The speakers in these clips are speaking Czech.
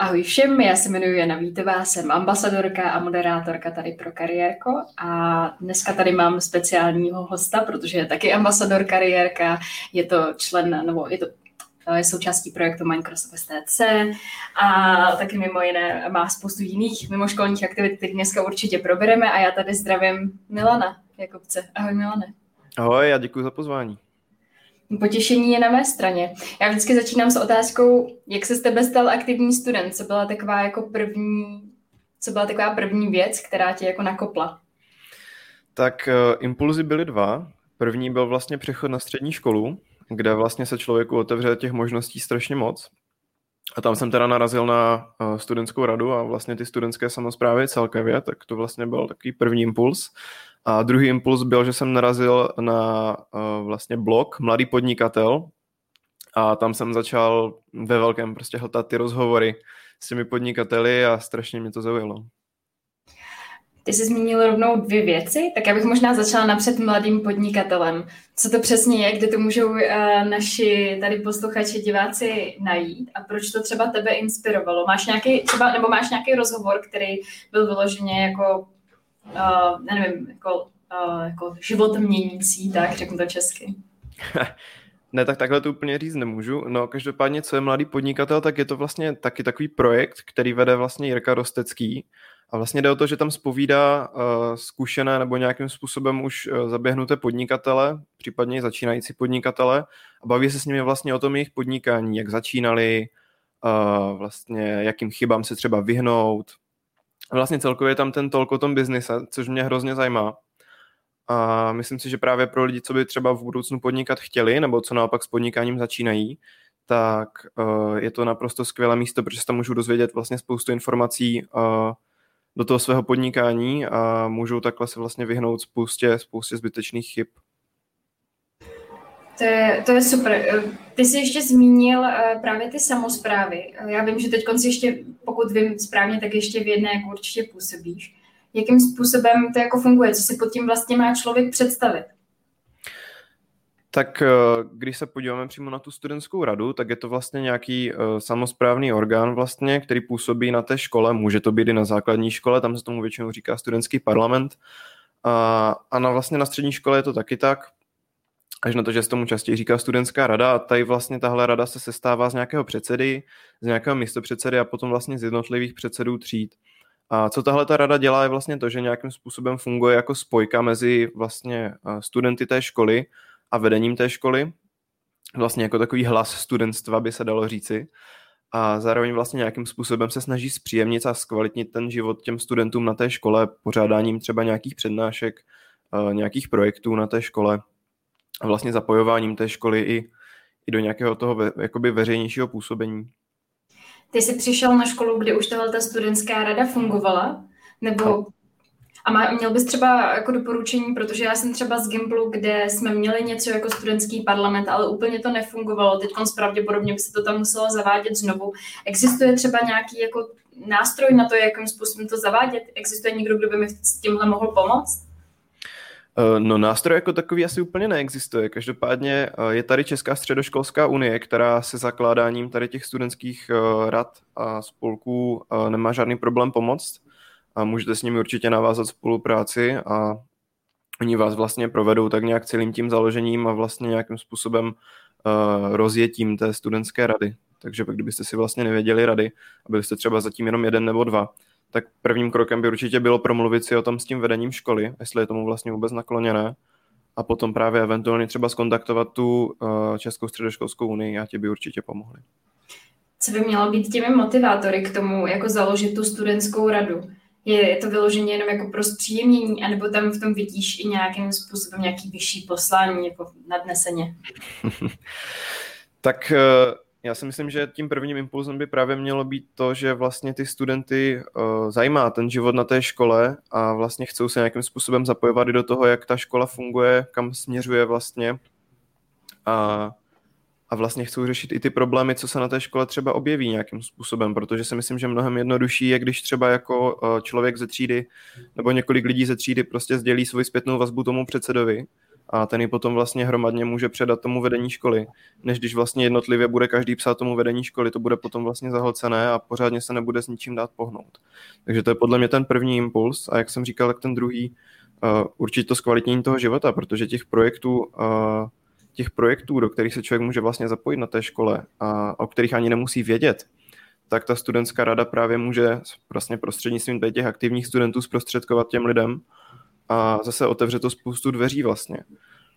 Ahoj všem, já se jmenuji Jana Vítová, jsem ambasadorka a moderátorka tady pro Kariérko a dneska tady mám speciálního hosta, protože je taky ambasador Kariérka, je to člen, nebo je to je součástí projektu Microsoft STC a taky mimo jiné má spoustu jiných mimoškolních aktivit, které dneska určitě probereme a já tady zdravím Milana Jakobce. Ahoj Milane. Ahoj, já děkuji za pozvání. Potěšení je na mé straně. Já vždycky začínám s otázkou, jak se z tebe stal aktivní student? Co byla taková jako první, co byla taková první věc, která tě jako nakopla? Tak uh, impulzy byly dva. První byl vlastně přechod na střední školu, kde vlastně se člověku otevře těch možností strašně moc. A tam jsem teda narazil na uh, studentskou radu a vlastně ty studentské samozprávy celkově, tak to vlastně byl takový první impuls. A druhý impuls byl, že jsem narazil na uh, vlastně blog Mladý podnikatel a tam jsem začal ve velkém prostě hltat ty rozhovory s těmi podnikateli a strašně mě to zaujalo. Ty jsi zmínil rovnou dvě věci, tak já bych možná začala napřed mladým podnikatelem. Co to přesně je, kde to můžou uh, naši tady posluchači, diváci najít a proč to třeba tebe inspirovalo? Máš nějaký, třeba, nebo máš nějaký rozhovor, který byl vyloženě jako uh, nevím, jako, uh, jako život měnící, tak řeknu to česky. Ne, tak takhle to úplně říct nemůžu. No, každopádně, co je mladý podnikatel, tak je to vlastně taky takový projekt, který vede vlastně Jirka Rostecký. A vlastně jde o to, že tam spovídá uh, zkušené nebo nějakým způsobem už uh, zaběhnuté podnikatele, případně začínající podnikatele a baví se s nimi vlastně o tom jejich podnikání, jak začínali, uh, vlastně jakým chybám se třeba vyhnout, vlastně celkově tam ten tolk o tom biznise, což mě hrozně zajímá. A myslím si, že právě pro lidi, co by třeba v budoucnu podnikat chtěli, nebo co naopak s podnikáním začínají, tak uh, je to naprosto skvělé místo, protože se tam můžu dozvědět vlastně spoustu informací uh, do toho svého podnikání a můžou takhle se vlastně vyhnout spoustě, spoustě zbytečných chyb. To je, to je super. Ty jsi ještě zmínil uh, právě ty samozprávy. Já vím, že teď konci ještě, pokud vím správně, tak ještě v jedné jako určitě působíš. Jakým způsobem to jako funguje? Co si pod tím vlastně má člověk představit? Tak eh, když se podíváme přímo na tu studentskou radu, tak je to vlastně nějaký uh, samozprávný orgán vlastně, který působí na té škole, může to být i na základní škole, tam se tomu většinou říká studentský parlament. A, a na vlastně na střední škole je to taky tak, až na to, že se tomu častěji říká studentská rada a tady vlastně tahle rada se sestává z nějakého předsedy, z nějakého místopředsedy a potom vlastně z jednotlivých předsedů tříd. A co tahle ta rada dělá je vlastně to, že nějakým způsobem funguje jako spojka mezi vlastně eh, studenty té školy a vedením té školy. Vlastně jako takový hlas studentstva by se dalo říci. A zároveň vlastně nějakým způsobem se snaží zpříjemnit a zkvalitnit ten život těm studentům na té škole, pořádáním třeba nějakých přednášek, eh, nějakých projektů na té škole a vlastně zapojováním té školy i, i do nějakého toho ve, jakoby veřejnějšího působení. Ty jsi přišel na školu, kde už tahle ta studentská rada fungovala? Nebo a má, měl bys třeba jako doporučení, protože já jsem třeba z Gimplu, kde jsme měli něco jako studentský parlament, ale úplně to nefungovalo. Teď pravděpodobně by se to tam muselo zavádět znovu. Existuje třeba nějaký jako nástroj na to, jakým způsobem to zavádět? Existuje někdo, kdo by mi s tímhle mohl pomoct? Eh, no nástroj jako takový asi úplně neexistuje. Každopádně eh, je tady Česká středoškolská unie, která se zakládáním tady těch studentských eh, rad a spolků nemá žádný problém pomoct. A můžete s nimi určitě navázat spolupráci a oni vás vlastně provedou tak nějak celým tím založením a vlastně nějakým způsobem rozjetím té studentské rady. Takže kdybyste si vlastně nevěděli rady a byli jste třeba zatím jenom jeden nebo dva, tak prvním krokem by určitě bylo promluvit si o tom s tím vedením školy, jestli je tomu vlastně vůbec nakloněné, a potom právě eventuálně třeba skontaktovat tu uh, Českou středoškolskou unii a ti by určitě pomohli. Co by mělo být těmi motivátory k tomu, jako založit tu studentskou radu? Je to vyloženě jenom jako pro zpříjemnění, anebo tam v tom vidíš i nějakým způsobem nějaký vyšší poslání, jako nadneseně? tak uh, já si myslím, že tím prvním impulzem by právě mělo být to, že vlastně ty studenty uh, zajímá ten život na té škole a vlastně chcou se nějakým způsobem zapojovat i do toho, jak ta škola funguje, kam směřuje vlastně a, a vlastně chcou řešit i ty problémy, co se na té škole třeba objeví nějakým způsobem, protože si myslím, že mnohem jednodušší je, když třeba jako uh, člověk ze třídy nebo několik lidí ze třídy prostě sdělí svoji zpětnou vazbu tomu předsedovi a ten ji potom vlastně hromadně může předat tomu vedení školy, než když vlastně jednotlivě bude každý psát tomu vedení školy, to bude potom vlastně zahlcené a pořádně se nebude s ničím dát pohnout. Takže to je podle mě ten první impuls a jak jsem říkal, tak ten druhý uh, určitě to zkvalitnění toho života, protože těch projektů uh, těch projektů, do kterých se člověk může vlastně zapojit na té škole a o kterých ani nemusí vědět, tak ta studentská rada právě může vlastně prostřednictvím těch aktivních studentů zprostředkovat těm lidem a zase otevře to spoustu dveří vlastně.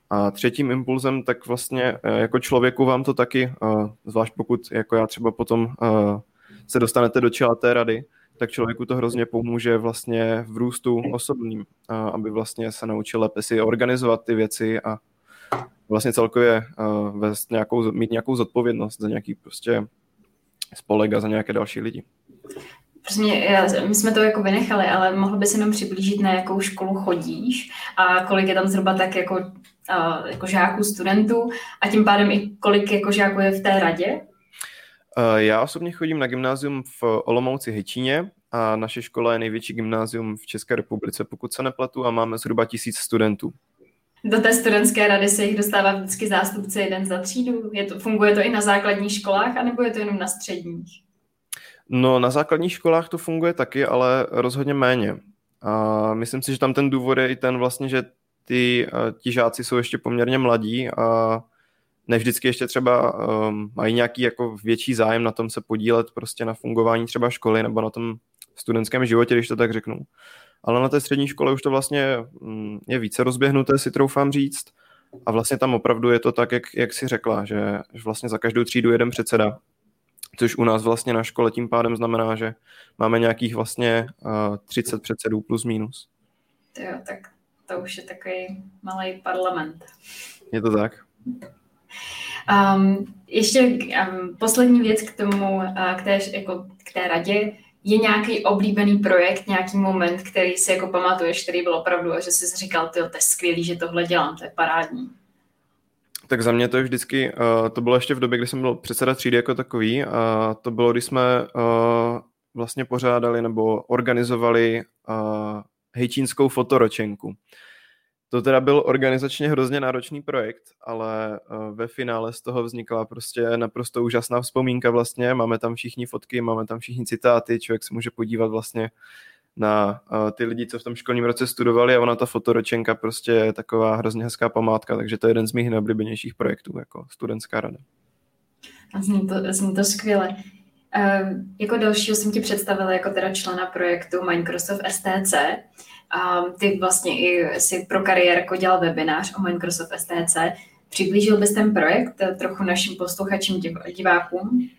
A třetím impulzem, tak vlastně eh, jako člověku vám to taky, eh, zvlášť pokud jako já třeba potom eh, se dostanete do čela té rady, tak člověku to hrozně pomůže vlastně v růstu osobním, aby vlastně se naučil lépe si organizovat ty věci a vlastně celkově vést nějakou, mít nějakou zodpovědnost za nějaký prostě spolek a za nějaké další lidi. Prostě my jsme to jako vynechali, ale mohl bys jenom přiblížit, na jakou školu chodíš a kolik je tam zhruba tak jako, uh, jako žáků, studentů a tím pádem i kolik jako žáků je v té radě? Já osobně chodím na gymnázium v Olomouci Hečíně a naše škola je největší gymnázium v České republice, pokud se nepletu, a máme zhruba tisíc studentů. Do té studentské rady se jich dostává vždycky zástupce jeden za třídu? Je to, funguje to i na základních školách, anebo je to jenom na středních? No, na základních školách to funguje taky, ale rozhodně méně. A myslím si, že tam ten důvod je i ten vlastně, že ty, ti žáci jsou ještě poměrně mladí a ne vždycky ještě třeba um, mají nějaký jako větší zájem na tom se podílet prostě na fungování třeba školy nebo na tom studentském životě, když to tak řeknu. Ale na té střední škole už to vlastně um, je více rozběhnuté, si troufám říct. A vlastně tam opravdu je to tak, jak, jak si řekla, že, že vlastně za každou třídu jeden předseda což u nás vlastně na škole tím pádem znamená, že máme nějakých vlastně uh, 30 předsedů plus minus. Jo, tak to už je takový malý parlament. Je to tak. Um, ještě um, poslední věc k tomu, uh, k, té, jako, k té radě. Je nějaký oblíbený projekt, nějaký moment, který si jako pamatuješ, který byl opravdu a že jsi říkal, ty to je skvělý, že tohle dělám, to je parádní. Tak za mě to je vždycky, uh, to bylo ještě v době, kdy jsem byl předseda třídy jako takový a to bylo, když jsme uh, vlastně pořádali nebo organizovali uh, hejčínskou fotoročenku. To teda byl organizačně hrozně náročný projekt, ale uh, ve finále z toho vznikla prostě naprosto úžasná vzpomínka vlastně. Máme tam všichni fotky, máme tam všichni citáty, člověk se může podívat vlastně na uh, ty lidi, co v tom školním roce studovali a ona ta fotoročenka prostě je taková hrozně hezká památka, takže to je jeden z mých nejoblíbenějších projektů jako studentská rada. A zní to, zní to skvěle. Uh, jako dalšího jsem ti představila jako teda člena projektu Microsoft STC. A ty vlastně i si pro kariérku dělal webinář o Microsoft STC. Přiblížil bys ten projekt trochu našim posluchačům, divákům?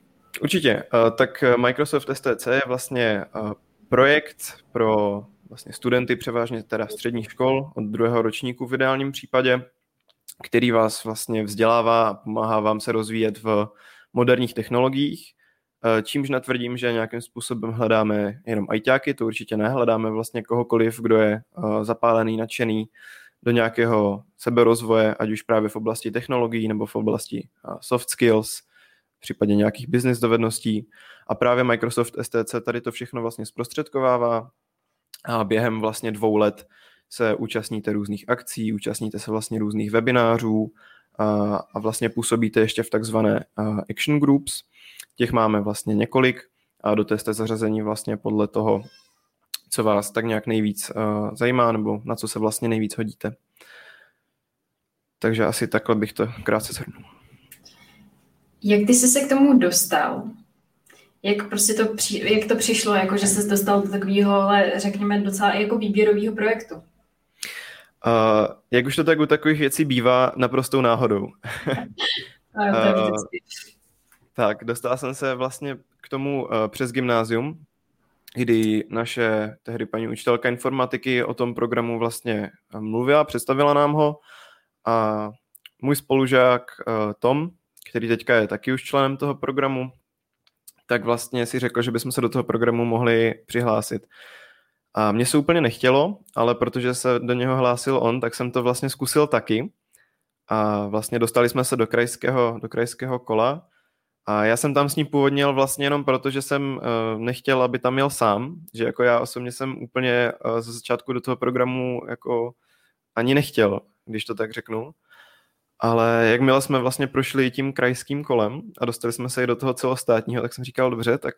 Určitě. Uh, tak Microsoft STC je vlastně uh, projekt pro vlastně studenty převážně teda středních škol od druhého ročníku v ideálním případě, který vás vlastně vzdělává a pomáhá vám se rozvíjet v moderních technologiích, eh, čímž netvrdím, že nějakým způsobem hledáme jenom ajťáky, to určitě ne, hledáme vlastně kohokoliv, kdo je eh, zapálený, nadšený do nějakého seberozvoje, ať už právě v oblasti technologií nebo v oblasti eh, soft skills, případně nějakých business dovedností. A právě Microsoft STC tady to všechno vlastně zprostředkovává a během vlastně dvou let se účastníte různých akcí, účastníte se vlastně různých webinářů a, a vlastně působíte ještě v takzvané action groups. Těch máme vlastně několik a do té jste zařazení vlastně podle toho, co vás tak nějak nejvíc uh, zajímá nebo na co se vlastně nejvíc hodíte. Takže asi takhle bych to krátce shrnul. Jak ty jsi se k tomu dostal? Jak prostě to, při, jak to přišlo, jako že jsi dostal do takového, řekněme, docela jako výběrového projektu? Uh, jak už to tak u takových věcí bývá, naprostou náhodou. uh, tak, dostal jsem se vlastně k tomu uh, přes gymnázium, kdy naše tehdy paní učitelka informatiky o tom programu vlastně mluvila, představila nám ho a můj spolužák uh, Tom, který teďka je taky už členem toho programu, tak vlastně si řekl, že bychom se do toho programu mohli přihlásit. A mně se úplně nechtělo, ale protože se do něho hlásil on, tak jsem to vlastně zkusil taky. A vlastně dostali jsme se do krajského, do krajského kola. A já jsem tam s ním původně vlastně jenom proto, že jsem uh, nechtěl, aby tam jel sám, že jako já osobně jsem úplně uh, ze začátku do toho programu jako ani nechtěl. když to tak řeknu. Ale jakmile jsme vlastně prošli tím krajským kolem a dostali jsme se i do toho celostátního, tak jsem říkal, dobře, tak,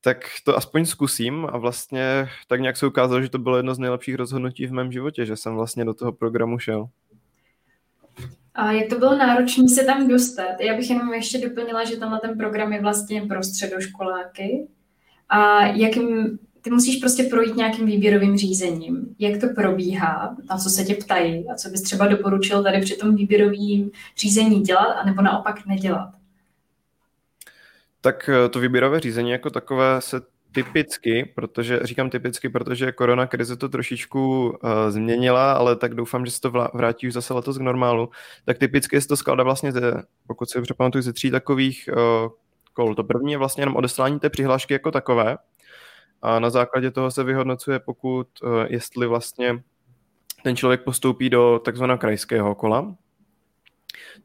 tak to aspoň zkusím a vlastně tak nějak se ukázalo, že to bylo jedno z nejlepších rozhodnutí v mém životě, že jsem vlastně do toho programu šel. A jak to bylo náročné se tam dostat? Já bych jenom ještě doplnila, že tenhle ten program je vlastně pro středoškoláky. A jakým, ty musíš prostě projít nějakým výběrovým řízením. Jak to probíhá, na co se tě ptají a co bys třeba doporučil tady při tom výběrovém řízení dělat, anebo naopak nedělat? Tak eh, to výběrové řízení jako takové se typicky, protože říkám typicky, protože korona krize to trošičku uh, změnila, ale tak doufám, že se to vrátí už zase letos k normálu. Tak typicky se to skládá vlastně, ze, pokud si dobře pamatuju, ze tří takových uh, kol. To první je vlastně jenom odeslání té přihlášky jako takové a na základě toho se vyhodnocuje, pokud, uh, jestli vlastně ten člověk postoupí do takzvaného krajského kola,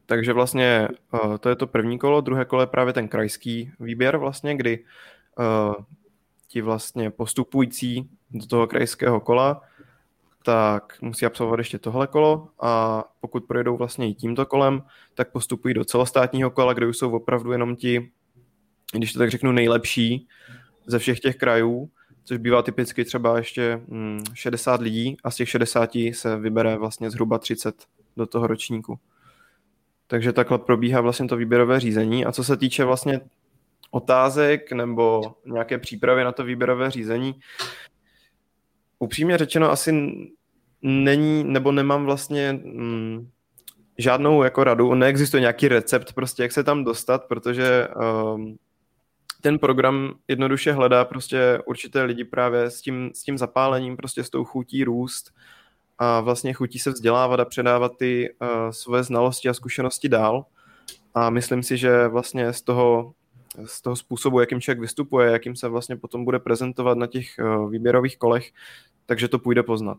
takže vlastně uh, to je to první kolo, druhé kolo je právě ten krajský výběr vlastně, kdy ti vlastně postupující do toho krajského kola, tak musí absolvovat ještě tohle kolo a pokud projedou vlastně i tímto kolem, tak postupují do celostátního kola, kde už jsou opravdu jenom ti, když to tak řeknu, nejlepší ze všech těch krajů, což bývá typicky třeba ještě 60 mm, lidí a z těch 60 se vybere vlastně zhruba 30 do toho ročníku. Takže takhle probíhá vlastně to výběrové řízení. A co se týče vlastně otázek nebo nějaké přípravy na to výběrové řízení. Upřímně řečeno asi není, nebo nemám vlastně mm, žádnou jako radu, neexistuje nějaký recept prostě, jak se tam dostat, protože um, ten program jednoduše hledá prostě určité lidi právě s tím, s tím zapálením, prostě s tou chutí růst a vlastně chutí se vzdělávat a předávat ty uh, své znalosti a zkušenosti dál. A myslím si, že vlastně z toho z toho způsobu, jakým člověk vystupuje, jakým se vlastně potom bude prezentovat na těch eh, výběrových kolech, takže to půjde poznat.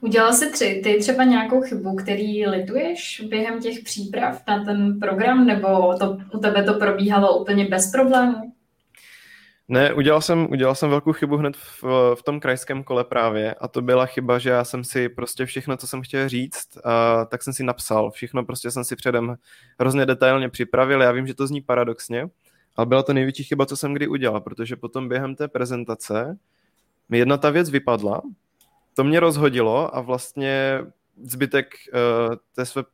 Udělal jsi tři, ty třeba nějakou chybu, který lituješ během těch příprav na ten program, nebo to, u tebe to probíhalo úplně bez problémů? Ne, udělal jsem, udělal jsem velkou chybu hned v, v tom krajském kole právě a to byla chyba, že já jsem si prostě všechno, co jsem chtěl říct, a, tak jsem si napsal. Všechno prostě jsem si předem hrozně detailně připravil. Já vím, že to zní paradoxně, ale byla to největší chyba, co jsem kdy udělal, protože potom během té prezentace mi jedna ta věc vypadla, to mě rozhodilo a vlastně zbytek uh, té své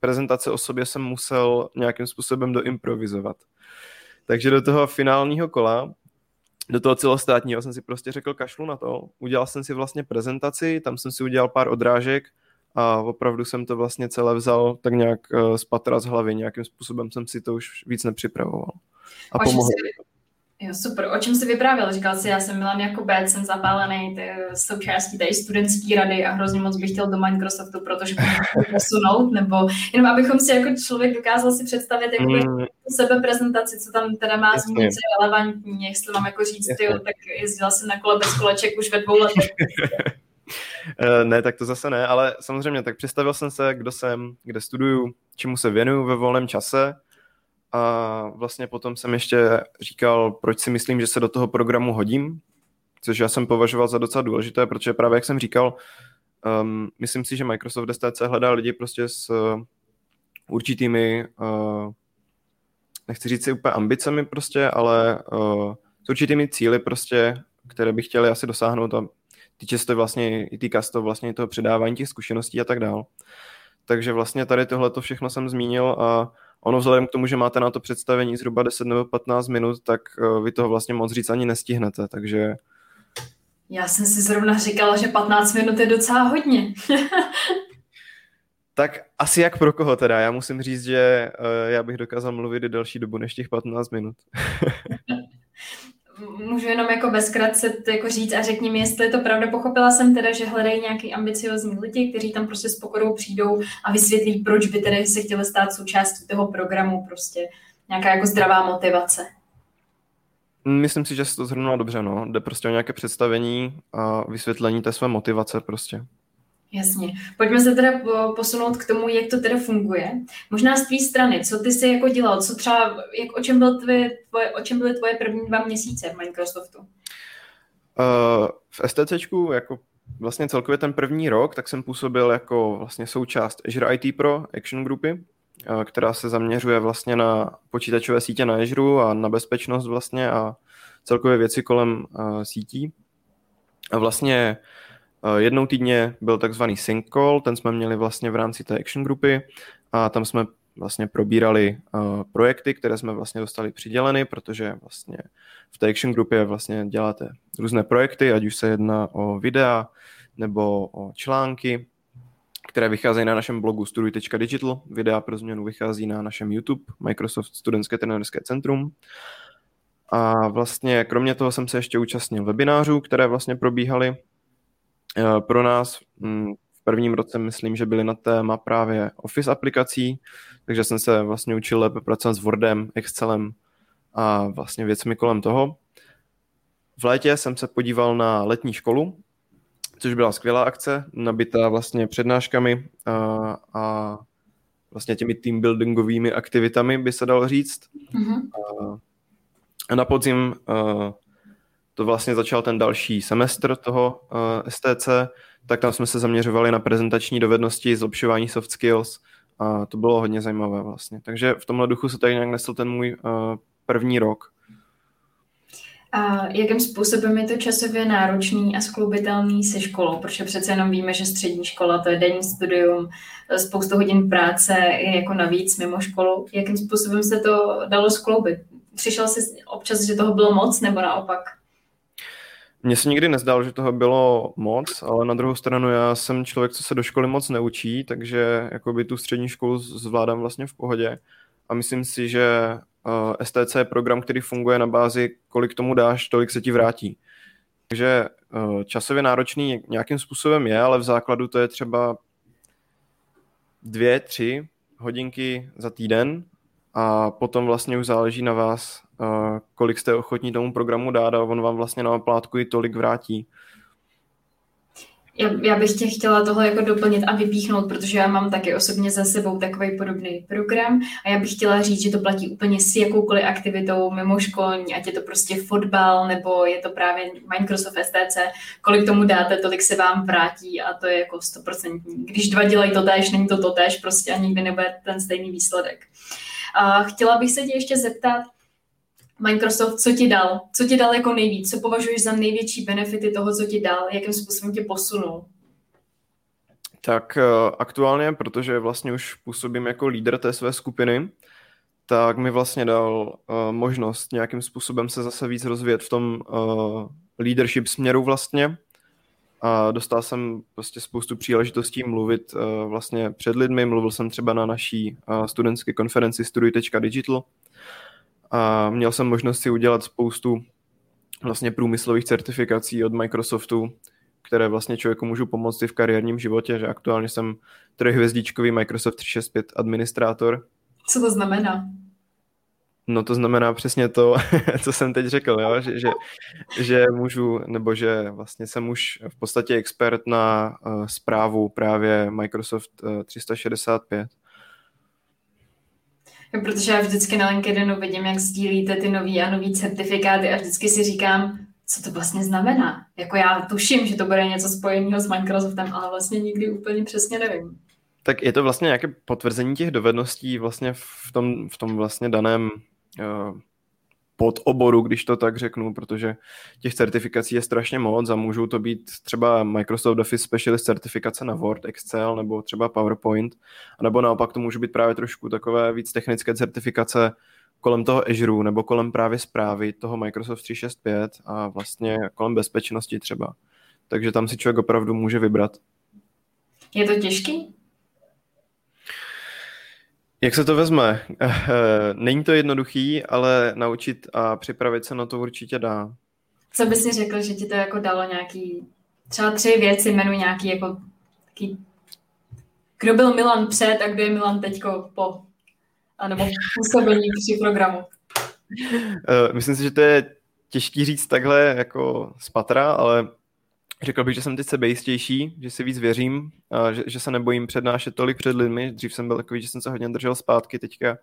prezentace o sobě jsem musel nějakým způsobem doimprovizovat. Takže do toho finálního kola do toho celostátního jsem si prostě řekl kašlu na to. Udělal jsem si vlastně prezentaci, tam jsem si udělal pár odrážek a opravdu jsem to vlastně celé vzal tak nějak uh, z patra z hlavy. Nějakým způsobem jsem si to už víc nepřipravoval. A pomohlo. Jo, super. O čem jsi vyprávěl? Říkal jsi, já jsem Milan jako B, jsem zapálený ty, součástí té studentské rady a hrozně moc bych chtěl do Microsoftu, protože posunout, nebo jenom abychom si jako člověk dokázal si představit jako mm. sebe prezentaci, co tam teda má zmínit, co je relevantní, jestli mám jako říct, ty, tak jezdila jsem na kole bez koleček už ve dvou letech. Eh, ne, tak to zase ne, ale samozřejmě tak představil jsem se, kdo jsem, kde studuju, čemu se věnuju ve volném čase, a vlastně potom jsem ještě říkal, proč si myslím, že se do toho programu hodím, což já jsem považoval za docela důležité, protože právě jak jsem říkal, um, myslím si, že Microsoft STC hledá lidi prostě s uh, určitými, uh, nechci říct si úplně ambicemi prostě, ale uh, s určitými cíly prostě, které by chtěli asi dosáhnout a týče se to vlastně, i týká se to vlastně toho předávání těch zkušeností a tak dál. Takže vlastně tady tohle to všechno jsem zmínil a ono vzhledem k tomu, že máte na to představení zhruba 10 nebo 15 minut, tak eh, vy toho vlastně moc říct ani nestihnete, takže... Já jsem si zrovna říkala, že 15 minut je docela hodně. tak asi jak pro koho teda? Já musím říct, že uh, já bych dokázal mluvit i delší dobu než těch 15 minut. můžu jenom jako bezkratce jako říct a řekni mi, jestli je to pravda. Pochopila jsem teda, že hledají nějaký ambiciozní lidi, kteří tam prostě s pokorou přijdou a vysvětlí, proč by tedy se chtěli stát součástí toho programu, prostě nějaká jako zdravá motivace. Myslím si, že se to zhrnula dobře, no. Jde prostě o nějaké představení a vysvětlení té své motivace prostě. Jasně. Pojďme se teda posunout k tomu, jak to teda funguje. Možná z tvý strany, co ty jsi jako dělal, co třeba, jak, o, čem byl tvoje, tvoje, o čem byly tvoje první dva měsíce v Microsoftu? Uh, v STCčku jako vlastně celkově ten první rok, tak jsem působil jako vlastně součást Azure IT Pro Action Groupy, která se zaměřuje vlastně na počítačové sítě na Azure a na bezpečnost vlastně a celkově věci kolem sítí. A vlastně jednou týdně byl takzvaný sync call, ten jsme měli vlastně v rámci té action grupy a tam jsme vlastně probírali uh, projekty, které jsme vlastně dostali přiděleny, protože vlastně v té action grupě vlastně děláte různé projekty, ať už se jedná o videa nebo o články, které vycházejí na našem blogu studuj.digital. Videa pro změnu vychází na našem YouTube, Microsoft Studentské trenerské centrum. A vlastně kromě toho jsem se ještě účastnil webinářů, které vlastně probíhaly eh, pro nás. Mm, v prvním roce myslím, že byly na téma právě Office aplikací, takže jsem se vlastně učil lépe pracovat s Wordem, Excelem a vlastně věcmi kolem toho. V létě jsem se podíval na letní školu, což byla skvělá akce, nabitá vlastně přednáškami a, a vlastně těmi team buildingovými aktivitami, by se dalo říct. Mm-hmm. A, a na podzim to vlastně začal ten další semestr toho uh, STC, tak tam jsme se zaměřovali na prezentační dovednosti, zlepšování soft skills a to bylo hodně zajímavé vlastně. Takže v tomhle duchu se tady nějak nesl ten můj uh, první rok. A jakým způsobem je to časově náročný a skloubitelný se školou? Protože přece jenom víme, že střední škola to je denní studium, spoustu hodin práce jako navíc mimo školu. Jakým způsobem se to dalo skloubit? Přišel jsi občas, že toho bylo moc, nebo naopak? Mně se nikdy nezdál, že toho bylo moc, ale na druhou stranu já jsem člověk, co se do školy moc neučí, takže jakoby tu střední školu zvládám vlastně v pohodě. A myslím si, že uh, eh, STC je program, který funguje na bázi, kolik tomu dáš, tolik se ti vrátí. Takže uh, časově náročný nějakým způsobem je, ale v základu to je třeba dvě, tři hodinky za týden a potom vlastně už záleží na vás, uh, kolik jste ochotní tomu programu dát a on vám vlastně na oplátku i tolik vrátí. Já, já bych tě chtěla tohle jako doplnit a vypíchnout, protože já mám taky osobně za sebou takový podobný program a já bych chtěla říct, že to platí úplně s jakoukoliv aktivitou mimo školní, ať je to prostě fotbal nebo je to právě Microsoft STC, kolik tomu dáte, tolik se vám vrátí a to je jako stoprocentní. Když dva dělají to též, není to to též prostě a nikdy nebude ten stejný výsledek. A chtěla bych se tě ještě zeptat, Microsoft, co ti dal? Co ti dal jako nejvíc? Co považuješ za největší benefity toho, co ti dal? Jakým způsobem tě posunul? Tak uh, aktuálně, protože vlastně už působím jako lídr té své skupiny, tak mi vlastně dal uh, možnost nějakým způsobem se zase víc rozvíjet v tom uh, leadership směru vlastně. A dostal jsem prostě spoustu příležitostí mluvit uh, vlastně před lidmi. Mluvil jsem třeba na naší uh, studentské konferenci studuj.digital, a měl jsem možnost si udělat spoustu vlastně průmyslových certifikací od Microsoftu, které vlastně člověku můžu pomoct i v kariérním životě, že aktuálně jsem trojhvězdičkový Microsoft 365 administrátor. Co to znamená? No to znamená přesně to, co jsem teď řekl, jo? Že, že, že můžu, nebo že vlastně jsem už v podstatě expert na uh, zprávu právě Microsoft uh, 365 Protože já vždycky na LinkedInu vidím, jak sdílíte ty nový a nový certifikáty a vždycky si říkám, co to vlastně znamená. Jako já tuším, že to bude něco spojeného s Microsoftem, ale vlastně nikdy úplně přesně nevím. Tak je to vlastně nějaké potvrzení těch dovedností vlastně v tom, v tom vlastně daném pod oboru, když to tak řeknu, protože těch certifikací je strašně moc a můžou to být třeba Microsoft Office Specialist certifikace na Word, Excel nebo třeba PowerPoint, nebo naopak to může být právě trošku takové víc technické certifikace kolem toho Azure nebo kolem právě zprávy toho Microsoft 365 a vlastně kolem bezpečnosti třeba. Takže tam si člověk opravdu může vybrat. Je to těžký? Jak se to vezme? Není to jednoduchý, ale naučit a připravit se na to určitě dá. Co bys si řekl, že ti to jako dalo nějaký, třeba tři věci, jmenuji nějaký jako taký, kdo byl Milan před a kdo je Milan teďko po, a nebo působení při programu? Eh, myslím si, že to je těžký říct takhle jako z patra, ale Řekl bych, že jsem teď sebejistější, že si víc věřím, a že, že se nebojím přednášet tolik před lidmi. Dřív jsem byl takový, že jsem se hodně držel zpátky, teďka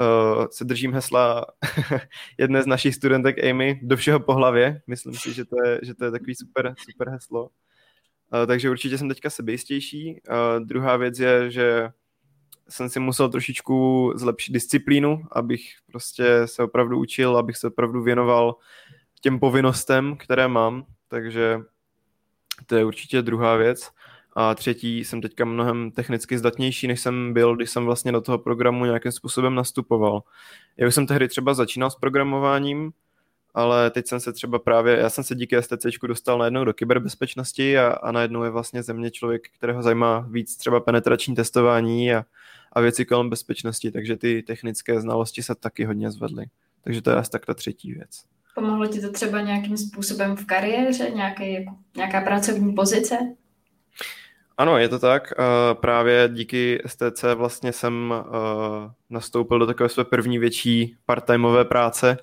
uh, se držím hesla jedné z našich studentek Amy do všeho po hlavě. Myslím si, že to je, že to je takový super, super heslo. takže určitě jsem teďka sebejistější. Druhá věc je, že jsem si musel trošičku zlepšit disciplínu, abych prostě se opravdu učil, abych se opravdu věnoval těm povinnostem, které mám, takže to je určitě druhá věc. A třetí, jsem teďka mnohem technicky zdatnější, než jsem byl, když jsem vlastně do toho programu nějakým způsobem nastupoval. Já už jsem tehdy třeba začínal s programováním, ale teď jsem se třeba právě, já jsem se díky STC dostal najednou do kyberbezpečnosti a, a najednou je vlastně ze mě člověk, kterého zajímá víc třeba penetrační testování a, a věci kolem bezpečnosti, takže ty technické znalosti se taky hodně zvedly. Takže to je asi tak ta třetí věc. Pomohlo ti to třeba nějakým způsobem v kariéře, nějaký, jako, nějaká pracovní pozice? Ano, je to tak. Právě díky STC vlastně jsem nastoupil do takové své první větší part-timeové práce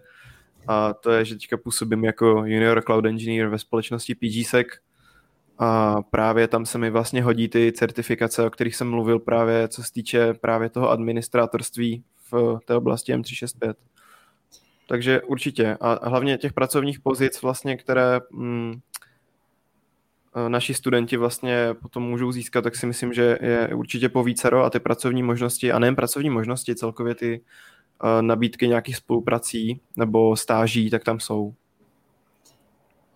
a to je, že teďka působím jako junior cloud engineer ve společnosti PGSec a právě tam se mi vlastně hodí ty certifikace, o kterých jsem mluvil právě, co se týče právě toho administrátorství v té oblasti M365. Takže určitě. A hlavně těch pracovních pozic, vlastně, které mm, naši studenti vlastně potom můžou získat, tak si myslím, že je určitě po vícero a ty pracovní možnosti, a nejen pracovní možnosti, celkově ty uh, nabídky nějakých spoluprací nebo stáží, tak tam jsou.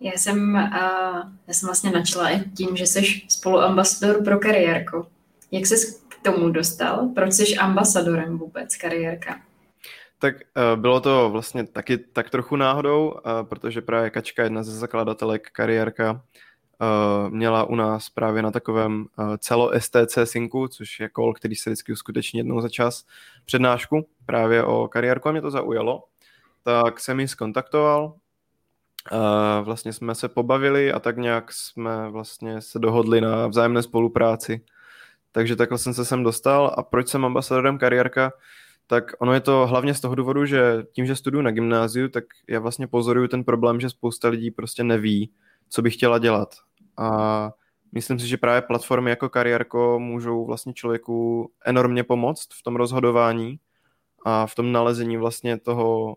Já jsem, uh, já jsem vlastně načala i tím, že jsi spoluambasador pro kariérku. Jak jsi k tomu dostal? Proč jsi ambasadorem vůbec kariérka? Tak uh, bylo to vlastně taky tak trochu náhodou, uh, protože právě Kačka, jedna ze zakladatelek kariérka, uh, měla u nás právě na takovém uh, celo STC synku, což je kol, který se vždycky uskuteční jednou za čas, přednášku právě o kariérku a mě to zaujalo. Tak jsem ji skontaktoval, vlastně jsme se pobavili a tak nějak jsme vlastně se dohodli na vzájemné spolupráci. Takže takhle jsem se sem dostal a proč jsem ambasadorem kariérka? Tak ono je to hlavně z toho důvodu, že tím, že studuju na gymnáziu, tak já vlastně pozoruju ten problém, že spousta lidí prostě neví, co by chtěla dělat. A myslím si, že právě platformy jako kariérko můžou vlastně člověku enormně pomoct v tom rozhodování a v tom nalezení vlastně toho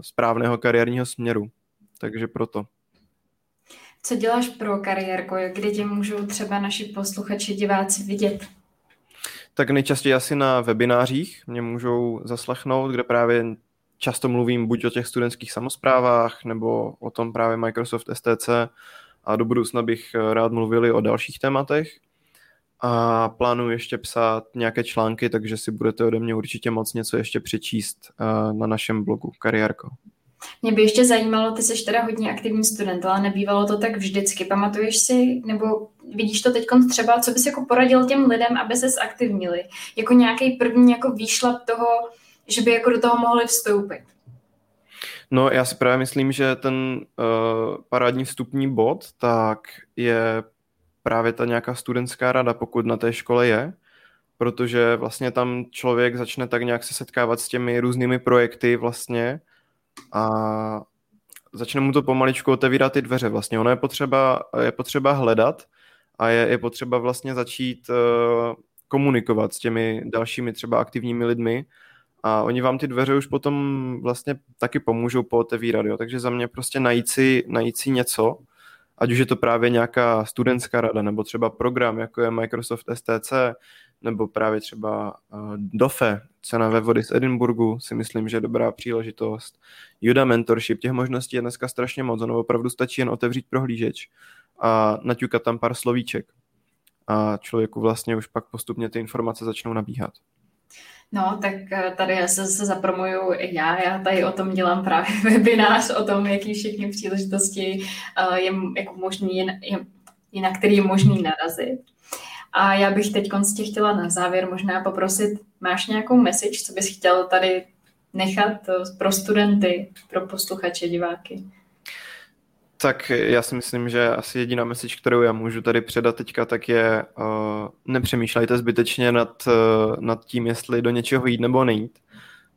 správného kariérního směru. Takže proto. Co děláš pro kariérko? Kde tě můžou třeba naši posluchači, diváci vidět? Tak nejčastěji asi na webinářích mě můžou zaslechnout, kde právě často mluvím buď o těch studentských samozprávách, nebo o tom právě Microsoft STC a do budoucna bych rád mluvil i o dalších tématech. A plánuji ještě psát nějaké články, takže si budete ode mě určitě moc něco ještě přečíst eh, na našem blogu Kariérko. Mě by ještě zajímalo, ty jsi teda hodně aktivní student, ale nebývalo to tak vždycky. Pamatuješ si, nebo vidíš to teď třeba, co bys jako poradil těm lidem, aby se zaktivnili? Jako nějaký první jako výšlap toho, že by jako do toho mohli vstoupit? No, já si právě myslím, že ten uh, parádní vstupní bod, tak je právě ta nějaká studentská rada, pokud na té škole je, protože vlastně tam člověk začne tak nějak se setkávat s těmi různými projekty vlastně, a začne mu to pomaličku otevírat ty dveře. Vlastně ono je potřeba, je potřeba hledat a je, je potřeba vlastně začít uh, komunikovat s těmi dalšími třeba aktivními lidmi a oni vám ty dveře už potom vlastně taky pomůžou pootevírat, jo. Takže za mě prostě najít si, najít si něco, ať už je to právě nějaká studentská rada, nebo třeba program, jako je Microsoft STC, nebo právě třeba uh, DOFE, cena ve vody z Edinburgu, si myslím, že je dobrá příležitost. Juda Mentorship, těch možností je dneska strašně moc, ono opravdu stačí jen otevřít prohlížeč a naťukat tam pár slovíček. A člověku vlastně už pak postupně ty informace začnou nabíhat. No, tak eh, tady já se, se zapromuju i já. Já tady o tom dělám právě webinář, o tom, jaký všechny příležitosti uh, je jako možný, je, je, na který je možný narazit. A já bych teď tě chtěla na závěr možná poprosit, máš nějakou message, co bys chtěl tady nechat pro studenty, pro posluchače, diváky? Tak já si myslím, že asi jediná message, kterou já můžu tady předat teďka, tak je uh, nepřemýšlejte zbytečně nad, uh, nad tím, jestli do něčeho jít nebo nejít.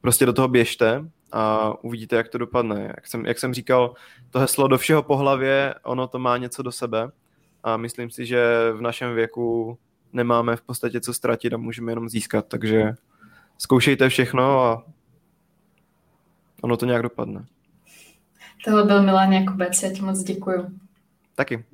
Prostě do toho běžte a uvidíte, jak to dopadne. Jak jsem, jak jsem říkal, to heslo do všeho po hlavě, ono to má něco do sebe a myslím si, že v našem věku nemáme v podstatě co ztratit a můžeme jenom získat, takže zkoušejte všechno a ono to nějak dopadne. Tohle byl Milan Jakubec, já ti moc děkuju. Taky.